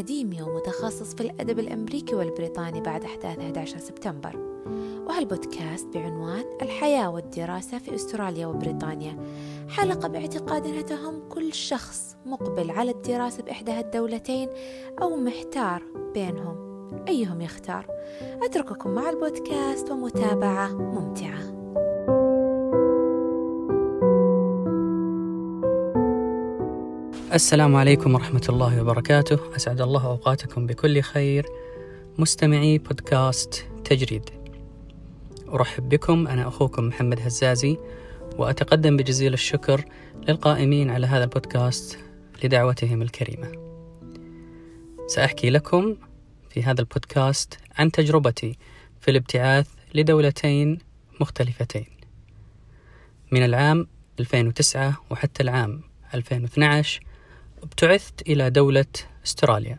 أكاديمي ومتخصص في الأدب الأمريكي والبريطاني بعد أحداث 11 سبتمبر. وهالبودكاست بعنوان الحياة والدراسة في أستراليا وبريطانيا. حلقة باعتقاد أنها تهم كل شخص مقبل على الدراسة بإحدى هالدولتين أو محتار بينهم. أيهم يختار؟ أترككم مع البودكاست ومتابعة ممتعة. السلام عليكم ورحمة الله وبركاته. أسعد الله أوقاتكم بكل خير. مستمعي بودكاست تجريد. أرحب بكم. أنا أخوكم محمد هزازي وأتقدم بجزيل الشكر للقائمين على هذا البودكاست لدعوتهم الكريمة. سأحكي لكم في هذا البودكاست عن تجربتي في الابتعاث لدولتين مختلفتين. من العام 2009 وحتى العام 2012 ابتعثت إلى دولة استراليا.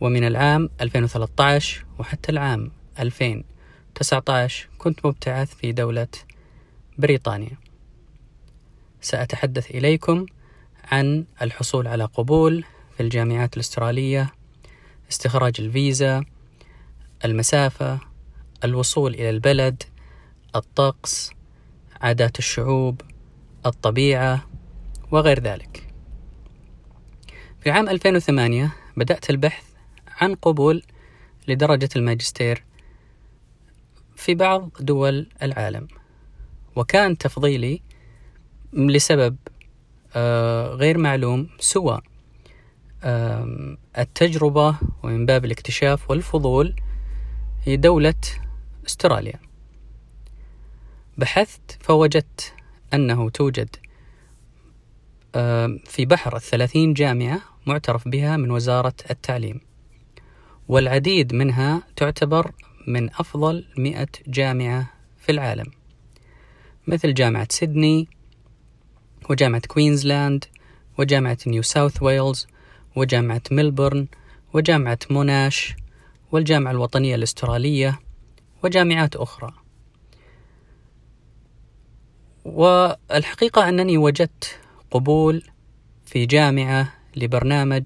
ومن العام 2013 وحتى العام 2019 كنت مبتعث في دولة بريطانيا. سأتحدث إليكم عن الحصول على قبول في الجامعات الأسترالية استخراج الفيزا المسافة الوصول إلى البلد الطقس عادات الشعوب الطبيعة وغير ذلك. في عام 2008 بدأت البحث عن قبول لدرجة الماجستير في بعض دول العالم وكان تفضيلي لسبب آه، غير معلوم سوى التجربة ومن باب الاكتشاف والفضول هي دولة استراليا. بحثت فوجدت أنه توجد في بحر الثلاثين جامعة معترف بها من وزارة التعليم. والعديد منها تعتبر من أفضل مئة جامعة في العالم. مثل جامعة سيدني وجامعة كوينزلاند وجامعة نيو ساوث ويلز وجامعة ملبورن وجامعة موناش والجامعة الوطنية الأسترالية وجامعات أخرى. والحقيقة أنني وجدت قبول في جامعة لبرنامج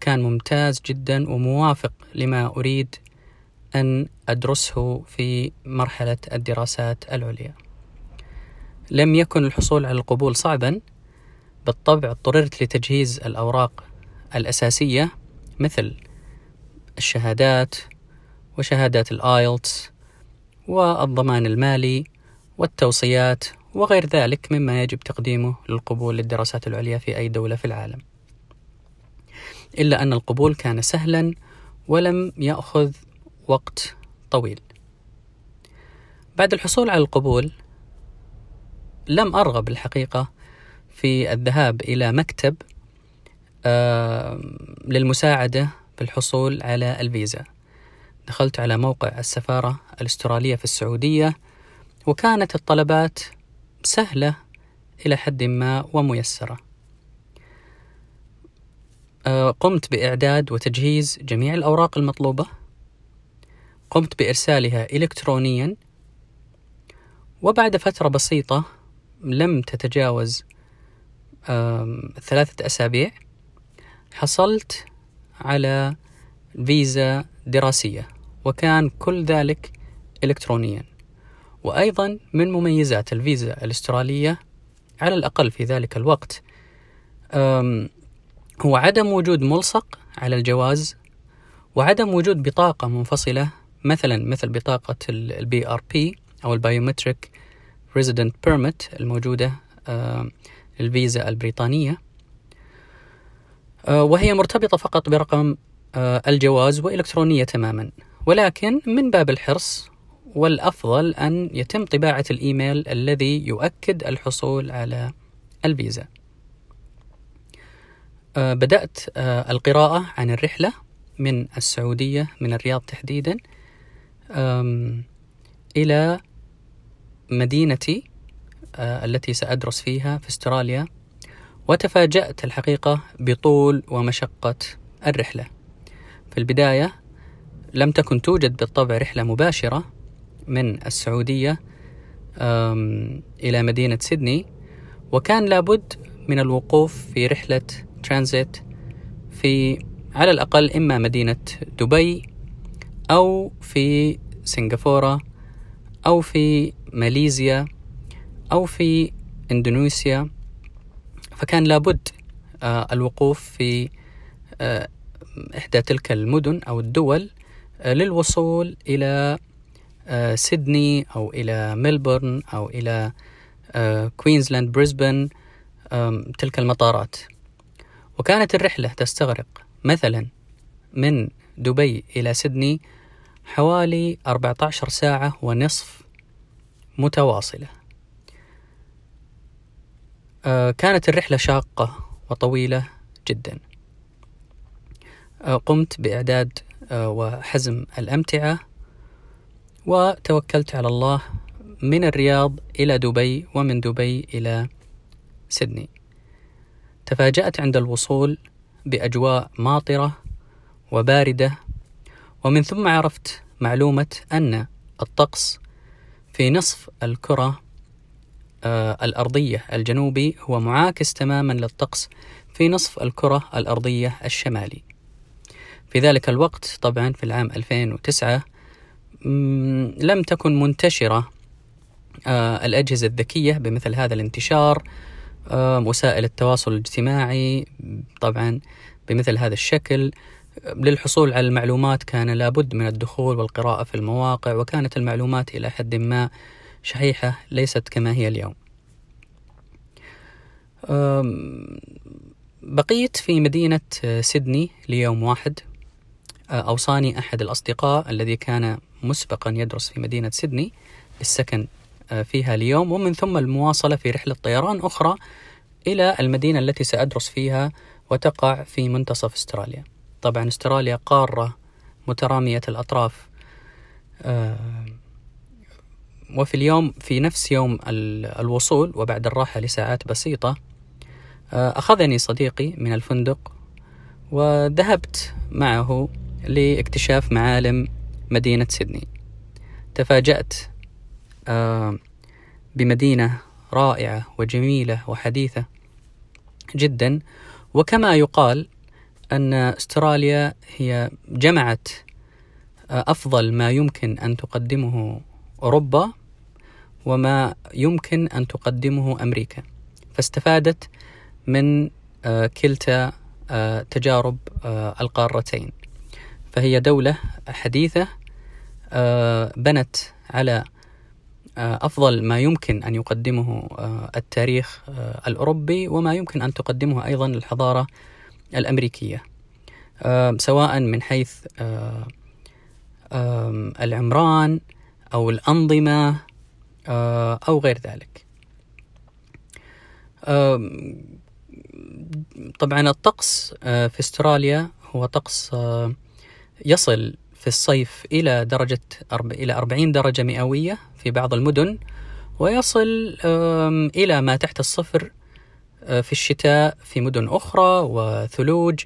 كان ممتاز جدا وموافق لما أريد أن أدرسه في مرحلة الدراسات العليا. لم يكن الحصول على القبول صعبا بالطبع اضطررت لتجهيز الأوراق الأساسية مثل الشهادات وشهادات الآيلتس والضمان المالي والتوصيات وغير ذلك مما يجب تقديمه للقبول للدراسات العليا في أي دولة في العالم. إلا أن القبول كان سهلا ولم يأخذ وقت طويل. بعد الحصول على القبول لم أرغب الحقيقة في الذهاب إلى مكتب للمساعدة في الحصول على الفيزا. دخلت على موقع السفارة الأسترالية في السعودية وكانت الطلبات سهلة إلى حد ما وميسرة. آه، قمت بإعداد وتجهيز جميع الأوراق المطلوبة. قمت بإرسالها إلكترونيا وبعد فترة بسيطة لم تتجاوز ثلاثة أسابيع حصلت على فيزا دراسية وكان كل ذلك إلكترونيا وأيضا من مميزات الفيزا الأسترالية على الأقل في ذلك الوقت هو عدم وجود ملصق على الجواز وعدم وجود بطاقة منفصلة مثلا مثل بطاقة ال BRP أو ال biometric residence permit الموجودة الفيزا البريطانية وهي مرتبطة فقط برقم الجواز وإلكترونية تماما ولكن من باب الحرص والأفضل أن يتم طباعة الإيميل الذي يؤكد الحصول على الفيزا. آه، بدأت آه، القراءة عن الرحلة من السعودية من الرياض تحديدا إلى مدينتي آه، التي سأدرس فيها في استراليا وتفاجأت الحقيقة بطول ومشقة الرحلة. في البداية لم تكن توجد بالطبع رحلة مباشرة من السعودية إلى مدينة سيدني وكان لابد من الوقوف في رحلة ترانزيت في على الأقل إما مدينة دبي أو في سنغافورة أو في ماليزيا أو في إندونيسيا. فكان لابد آه، الوقوف في آه، إحدى تلك المدن أو الدول آه، للوصول إلى سيدني أو إلى ملبورن أو إلى كوينزلاند بريسبن تلك المطارات. وكانت الرحلة تستغرق. مثلا من دبي إلى سيدني حوالي 14 ساعة ونصف متواصلة. آه، كانت الرحلة شاقة وطويلة جدا. آه، قمت بإعداد آه، وحزم الأمتعة وتوكلت على الله من الرياض إلى دبي ومن دبي إلى سيدني. تفاجأت عند الوصول بأجواء ماطرة وباردة ومن ثم عرفت معلومة أن الطقس في نصف الكرة آه الأرضية الجنوبي هو معاكس تماما للطقس في نصف الكرة الأرضية الشمالي. في ذلك الوقت طبعا في العام 2009 لم تكن منتشرة آه الأجهزة الذكية بمثل هذا الانتشار وسائل التواصل الاجتماعي طبعا بمثل هذا الشكل للحصول على المعلومات كان لابد من الدخول والقراءة في المواقع وكانت المعلومات إلى حد ما شحيحة ليست كما هي اليوم. بقيت في مدينة سيدني ليوم واحد أوصاني أحد الأصدقاء الذي كان مسبقا يدرس في مدينة سيدني بالسكن فيها اليوم. ومن ثم المواصلة في رحلة طيران أخرى إلى المدينة التي سأدرس فيها وتقع في منتصف استراليا. طبعا استراليا قارة مترامية الأطراف آه، وفي اليوم في نفس يوم الوصول وبعد الراحة لساعات بسيطة آه، أخذني صديقي من الفندق وذهبت معه لاكتشاف معالم مدينة سيدني. تفاجأت آه، بمدينة رائعة وجميلة وحديثة جدا. وكما يقال أن استراليا هي جمعت آه، أفضل ما يمكن أن تقدمه أوروبا وما يمكن أن تقدمه أمريكا. فاستفادت من آه، كلتا آه، تجارب القارتين. فهي دولة حديثة بنت على أفضل ما يمكن أن يقدمه التاريخ الأوروبي وما يمكن أن تقدمه أيضا الحضارة الأمريكية. سواء من حيث العمران أو الأنظمة أو غير ذلك. طبعا الطقس في استراليا هو طقس يصل في الصيف إلى درجة إلى 40 درجة مئوية في بعض المدن ويصل إلى ما تحت الصفر آه، في الشتاء في مدن أخرى وثلوج.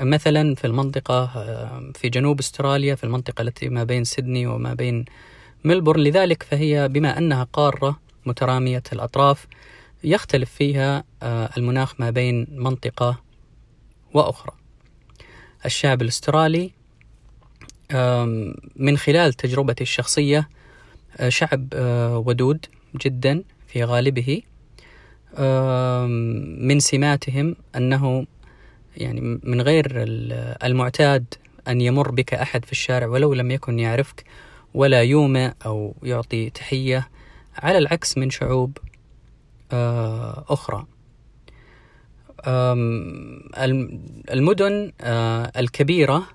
مثلا في المنطقة في جنوب أستراليا في المنطقة التي ما بين سيدني وما بين ملبورن. لذلك فهي بما أنها قارة مترامية الأطراف يختلف فيها آه، المناخ ما بين منطقة وأخرى. الشعب الأسترالي من خلال تجربتي الشخصية شعب ودود جدا في غالبه. من سماتهم أنه يعني من غير المعتاد أن يمر بك أحد في الشارع ولو لم يكن يعرفك ولا يومئ أو يعطي تحية على العكس من شعوب آه، أخرى. المدن آه، الكبيرة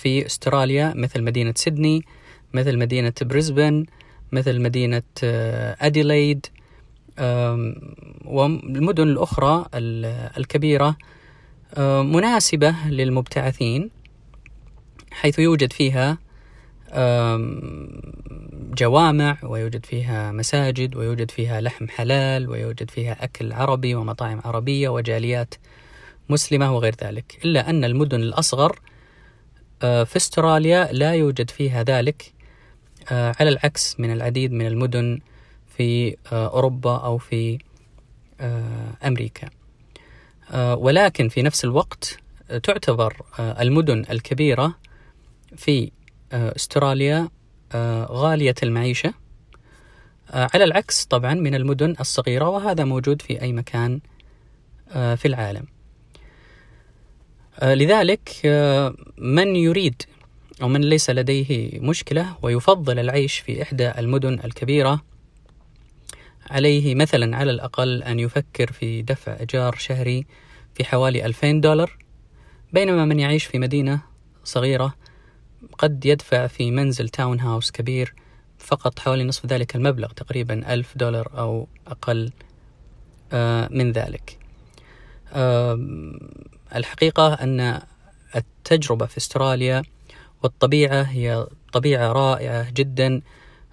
في أستراليا مثل مدينة سيدني مثل مدينة بريسبن مثل مدينة آه، أديلايد والمدن الأخرى الكبيرة. مناسبة للمبتعثين حيث يوجد فيها جوامع ويوجد فيها مساجد ويوجد فيها لحم حلال ويوجد فيها أكل عربي ومطاعم عربية وجاليات مسلمة وغير ذلك. إلا أن المدن الأصغر في استراليا لا يوجد فيها ذلك على العكس من العديد من المدن في آه، أوروبا أو في آه، أمريكا. ولكن في نفس الوقت تعتبر المدن الكبيرة في استراليا غالية المعيشة. على العكس طبعا من المدن الصغيرة وهذا موجود في أي مكان في العالم. لذلك من يريد أو من ليس لديه مشكلة ويفضل العيش في إحدى المدن الكبيرة عليه مثلا على الأقل أن يفكر في دفع إيجار شهري في حوالي 2000 دولار بينما من يعيش في مدينة صغيرة قد يدفع في منزل تاون هاوس كبير فقط حوالي نصف ذلك المبلغ تقريبا ألف دولار أو أقل آه، من ذلك. الحقيقة أن التجربة في استراليا والطبيعة هي طبيعة رائعة جدا.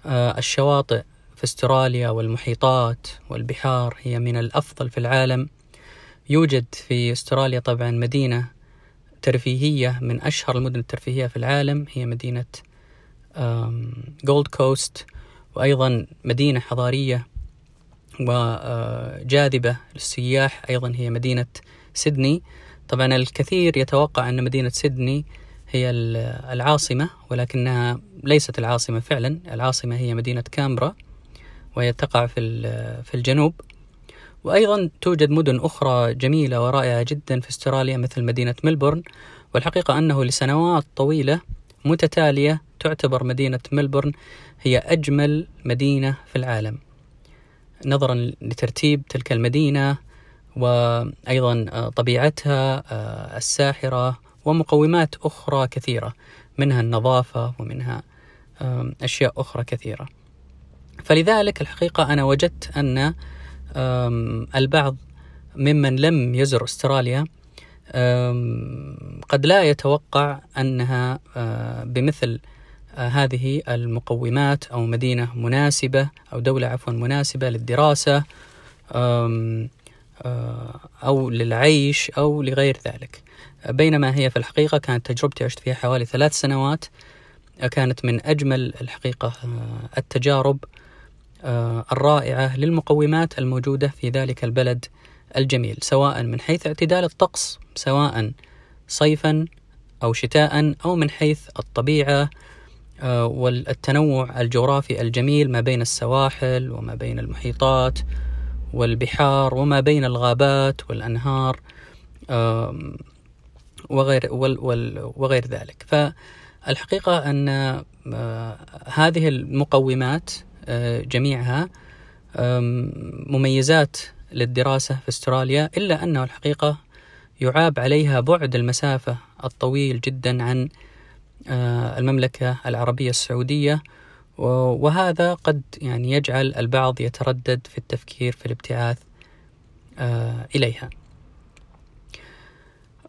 آه، الشواطئ في استراليا والمحيطات والبحار هي من الأفضل في العالم. يوجد في استراليا طبعا مدينة ترفيهية من أشهر المدن الترفيهية في العالم هي مدينة جولد كوست وأيضا مدينة حضارية وجاذبة للسياح. أيضا هي مدينة سيدني. طبعا الكثير يتوقع أن مدينة سيدني هي العاصمة ولكنها ليست العاصمة فعلا. العاصمة هي مدينة كامبرا وهي تقع في في الجنوب. وأيضا توجد مدن أخرى جميلة ورائعة جدا في استراليا مثل مدينة ملبورن. والحقيقة أنه لسنوات طويلة متتالية تعتبر مدينة ملبورن هي أجمل مدينة في العالم. نظرا لترتيب تلك المدينة وأيضا طبيعتها آه، الساحرة ومقومات أخرى كثيرة منها النظافة ومنها أشياء أخرى كثيرة. فلذلك الحقيقة أنا وجدت أن البعض ممن لم يزر أستراليا قد لا يتوقع أنها بمثل هذه المقومات أو مدينة مناسبة أو دولة عفوا مناسبة للدراسة. أو للعيش أو لغير ذلك. بينما هي في الحقيقة كانت تجربتي عشت فيها حوالي ثلاث سنوات كانت من أجمل الحقيقة التجارب آه، الرائعة للمقومات الموجودة في ذلك البلد الجميل سواء من حيث اعتدال الطقس سواء صيفا أو شتاء أو من حيث الطبيعة آه، والتنوع الجغرافي الجميل ما بين السواحل وما بين المحيطات والبحار وما بين الغابات والأنهار وغير وغير ذلك. فالحقيقة أن آه، هذه المقومات آه، جميعها مميزات للدراسة في أستراليا إلا أنه الحقيقة يعاب عليها بعد المسافة الطويل جدا عن آه، المملكة العربية السعودية وهذا قد يعني يجعل البعض يتردد في التفكير في الابتعاث آه، إليها.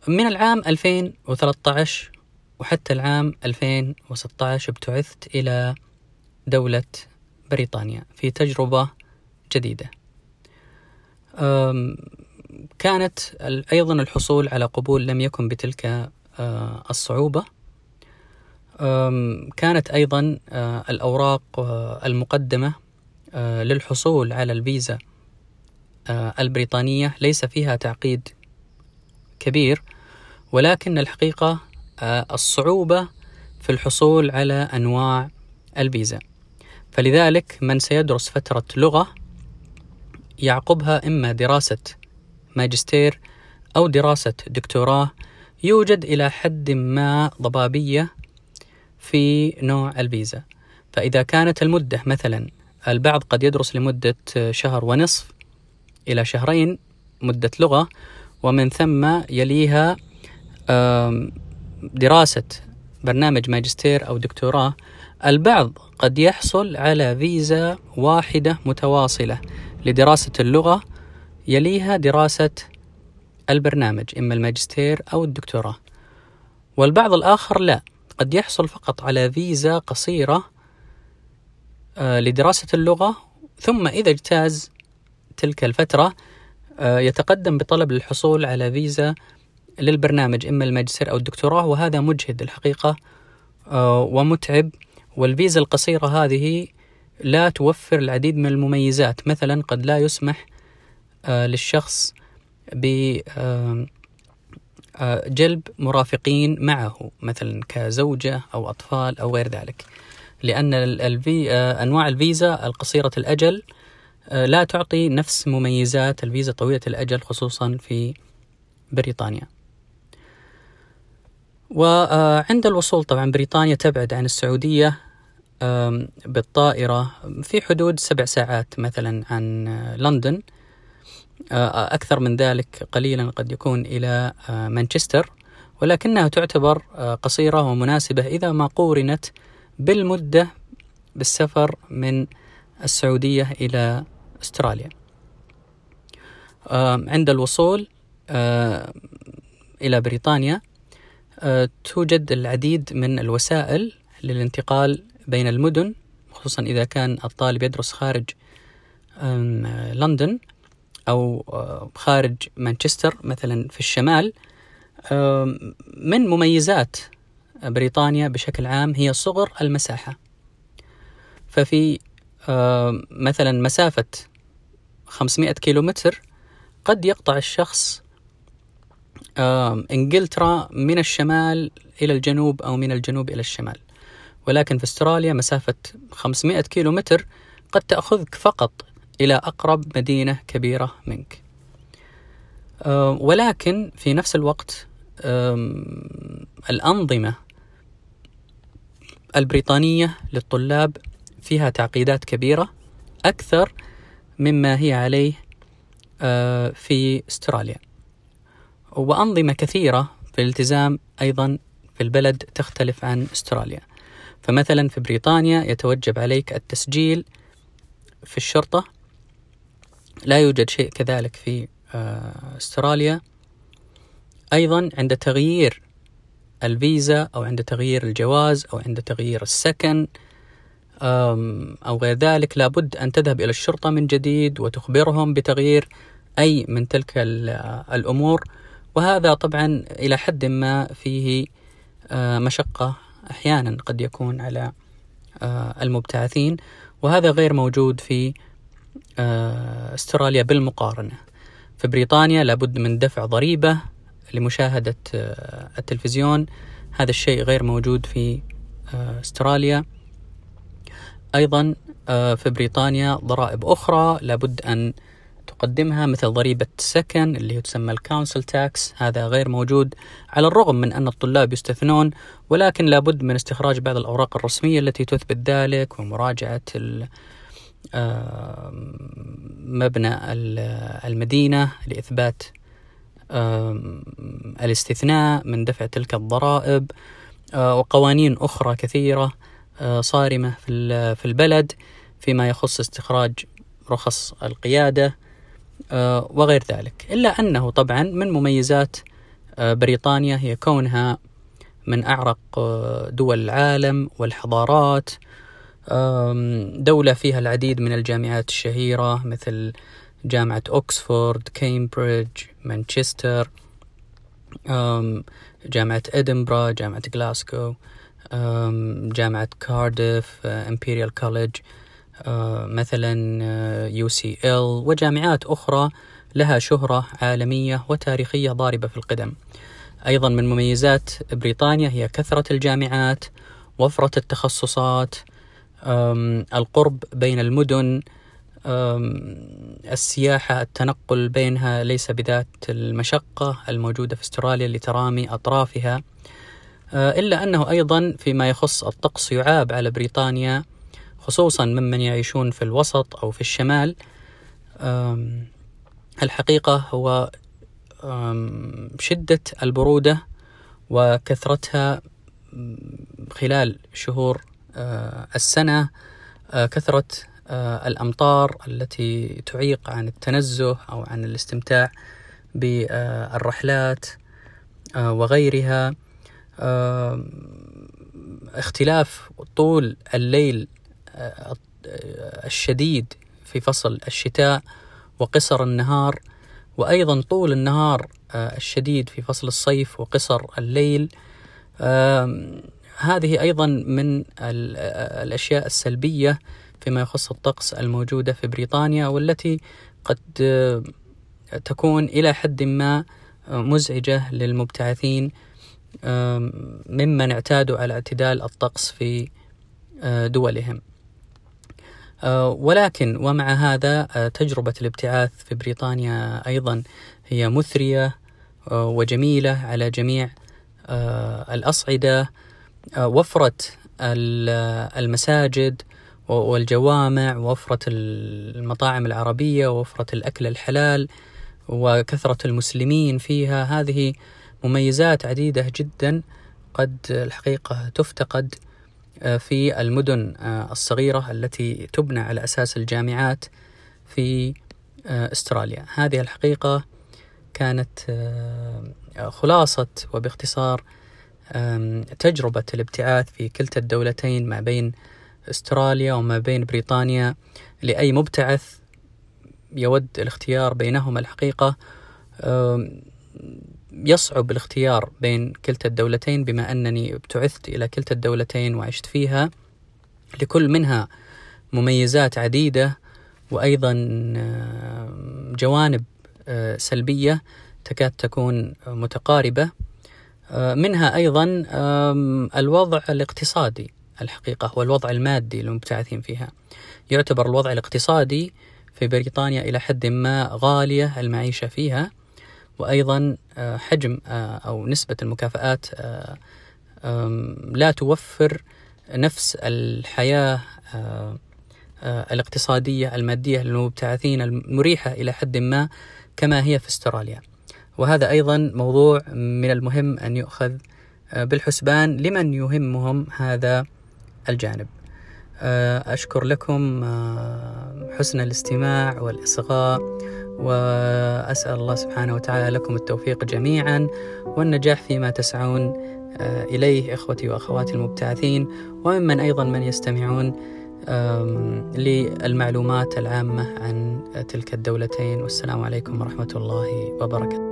من العام 2013 وحتى العام 2016 ابتعثت إلى دولة بريطانيا في تجربة جديدة. كانت أيضا الحصول على قبول لم يكن بتلك آه، الصعوبة. كانت أيضا آه، الأوراق آه، المقدمة للحصول على الفيزا البريطانية. ليس فيها تعقيد كبير ولكن الحقيقة الصعوبة في الحصول على أنواع الفيزا. فلذلك من سيدرس فترة لغة يعقبها إما دراسة ماجستير أو دراسة دكتوراه يوجد إلى حد ما ضبابية في نوع الفيزا فإذا كانت المدة مثلا البعض قد يدرس لمدة شهر ونصف إلى شهرين مدة لغة ومن ثم يليها دراسة برنامج ماجستير أو دكتوراه. البعض قد يحصل على فيزا واحدة متواصلة لدراسة اللغة يليها دراسة البرنامج إما الماجستير أو الدكتوراه. والبعض الآخر لا. قد يحصل فقط على فيزا قصيرة آه، لدراسة اللغة ثم إذا اجتاز تلك الفترة آه، يتقدم بطلب للحصول على فيزا للبرنامج إما الماجستير أو الدكتوراه وهذا مجهد الحقيقة آه، ومتعب. والفيزا القصيرة هذه لا توفر العديد من المميزات. مثلا قد لا يسمح للشخص بجلب مرافقين معه مثلا كزوجة أو أطفال أو غير ذلك. لأن الفي أنواع الفيزا القصيرة الأجل لا تعطي نفس مميزات الفيزا طويلة الأجل خصوصا في بريطانيا. وعند الوصول طبعا بريطانيا تبعد عن السعودية بالطائرة في حدود سبع ساعات مثلا عن لندن. أكثر من ذلك قليلا قد يكون إلى مانشستر ولكنها تعتبر قصيرة ومناسبة إذا ما قورنت بالمدة بالسفر من السعودية إلى أستراليا. عند الوصول إلى بريطانيا توجد العديد من الوسائل للانتقال بين المدن خصوصا إذا كان الطالب يدرس خارج لندن. أو خارج مانشستر مثلا في الشمال من مميزات بريطانيا بشكل عام هي صغر المساحة. ففي مثلا مسافة 500 كيلومتر قد يقطع الشخص إنجلترا من الشمال إلى الجنوب أو من الجنوب إلى الشمال. ولكن في أستراليا مسافة 500 كيلومتر قد تأخذك فقط إلى أقرب مدينة كبيرة منك. ولكن في نفس الوقت الأنظمة البريطانية للطلاب فيها تعقيدات كبيرة أكثر مما هي عليه في استراليا. وأنظمة كثيرة في الالتزام أيضا في البلد تختلف عن استراليا. فمثلا في بريطانيا يتوجب عليك التسجيل في الشرطة لا يوجد شيء كذلك في استراليا. أيضا عند تغيير الفيزا أو عند تغيير الجواز أو عند تغيير السكن أو غير ذلك لابد أن تذهب إلى الشرطة من جديد وتخبرهم بتغيير أي من تلك الأمور. وهذا طبعا إلى حد ما فيه مشقة أحيانا قد يكون على المبتعثين. وهذا غير موجود في استراليا بالمقارنة. في بريطانيا لابد من دفع ضريبة لمشاهدة التلفزيون. هذا الشيء غير موجود في استراليا. أيضا في بريطانيا ضرائب أخرى لابد أن تقدمها مثل ضريبة السكن اللي تسمى ال council tax هذا غير موجود على الرغم من أن الطلاب يستثنون ولكن لابد من استخراج بعض الأوراق الرسمية التي تثبت ذلك ومراجعة مبنى المدينة لإثبات الاستثناء من دفع تلك الضرائب وقوانين أخرى كثيرة صارمة في البلد فيما يخص استخراج رخص القيادة وغير ذلك. إلا أنه طبعا من مميزات بريطانيا هي كونها من أعرق دول العالم والحضارات دولة فيها العديد من الجامعات الشهيرة مثل جامعة أوكسفورد، كامبريدج، مانشستر، جامعة إدنبرا، جامعة غلاسكو، جامعة كارديف، إمبيريال كوليدج، مثلا UCL وجامعات أخرى لها شهرة عالمية وتاريخية ضاربة في القدم. أيضا من مميزات بريطانيا هي كثرة الجامعات، وفرة التخصصات، القرب بين المدن السياحة التنقل بينها ليس بذات المشقة الموجودة في استراليا لترامي أطرافها إلا أنه أيضا فيما يخص الطقس يعاب على بريطانيا خصوصا ممن يعيشون في الوسط أو في الشمال. الحقيقة هو شدة البرودة وكثرتها خلال شهور السنة كثرة الأمطار التي تعيق عن التنزه أو عن الاستمتاع بالرحلات وغيرها. اختلاف طول الليل الشديد في فصل الشتاء وقصر النهار وأيضا طول النهار الشديد في فصل الصيف وقصر الليل. هذه أيضا من الأشياء السلبية فيما يخص الطقس الموجودة في بريطانيا والتي قد تكون إلى حد ما مزعجة للمبتعثين ممن اعتادوا على اعتدال الطقس في دولهم. ولكن ومع هذا تجربة الابتعاث في بريطانيا أيضا هي مثرية وجميلة على جميع الأصعدة. وفرت المساجد والجوامع ووفرة المطاعم العربية ووفرة الأكل الحلال وكثرة المسلمين فيها. هذه مميزات عديدة جدا قد الحقيقة تفتقد آه، في المدن آه، الصغيرة التي تبنى على أساس الجامعات في آه، استراليا. هذه الحقيقة كانت خلاصة وباختصار تجربة الابتعاث في كلتا الدولتين ما بين استراليا وما بين بريطانيا لأي مبتعث يود الاختيار بينهما الحقيقة. يصعب الاختيار بين كلتا الدولتين بما أنني ابتعثت إلى كلتا الدولتين وعشت فيها. لكل منها مميزات عديدة وأيضا جوانب آه، سلبية تكاد تكون متقاربة. منها أيضا الوضع الاقتصادي الحقيقة والوضع المادي للمبتعثين فيها. يعتبر الوضع الاقتصادي في بريطانيا إلى حد ما غالية المعيشة فيها وأيضا آه، حجم آه، أو نسبة المكافآت آه، لا توفر نفس الحياة الاقتصادية المادية للمبتعثين المريحة إلى حد ما كما هي في استراليا. وهذا أيضا موضوع من المهم أن يؤخذ بالحسبان لمن يهمهم هذا الجانب. أشكر لكم حسن الاستماع والإصغاء وأسأل الله سبحانه وتعالى لكم التوفيق جميعا والنجاح فيما تسعون آه، إليه إخوتي وأخواتي المبتعثين وممن أيضا من يستمعون للمعلومات العامة عن تلك الدولتين. والسلام عليكم ورحمة الله وبركاته.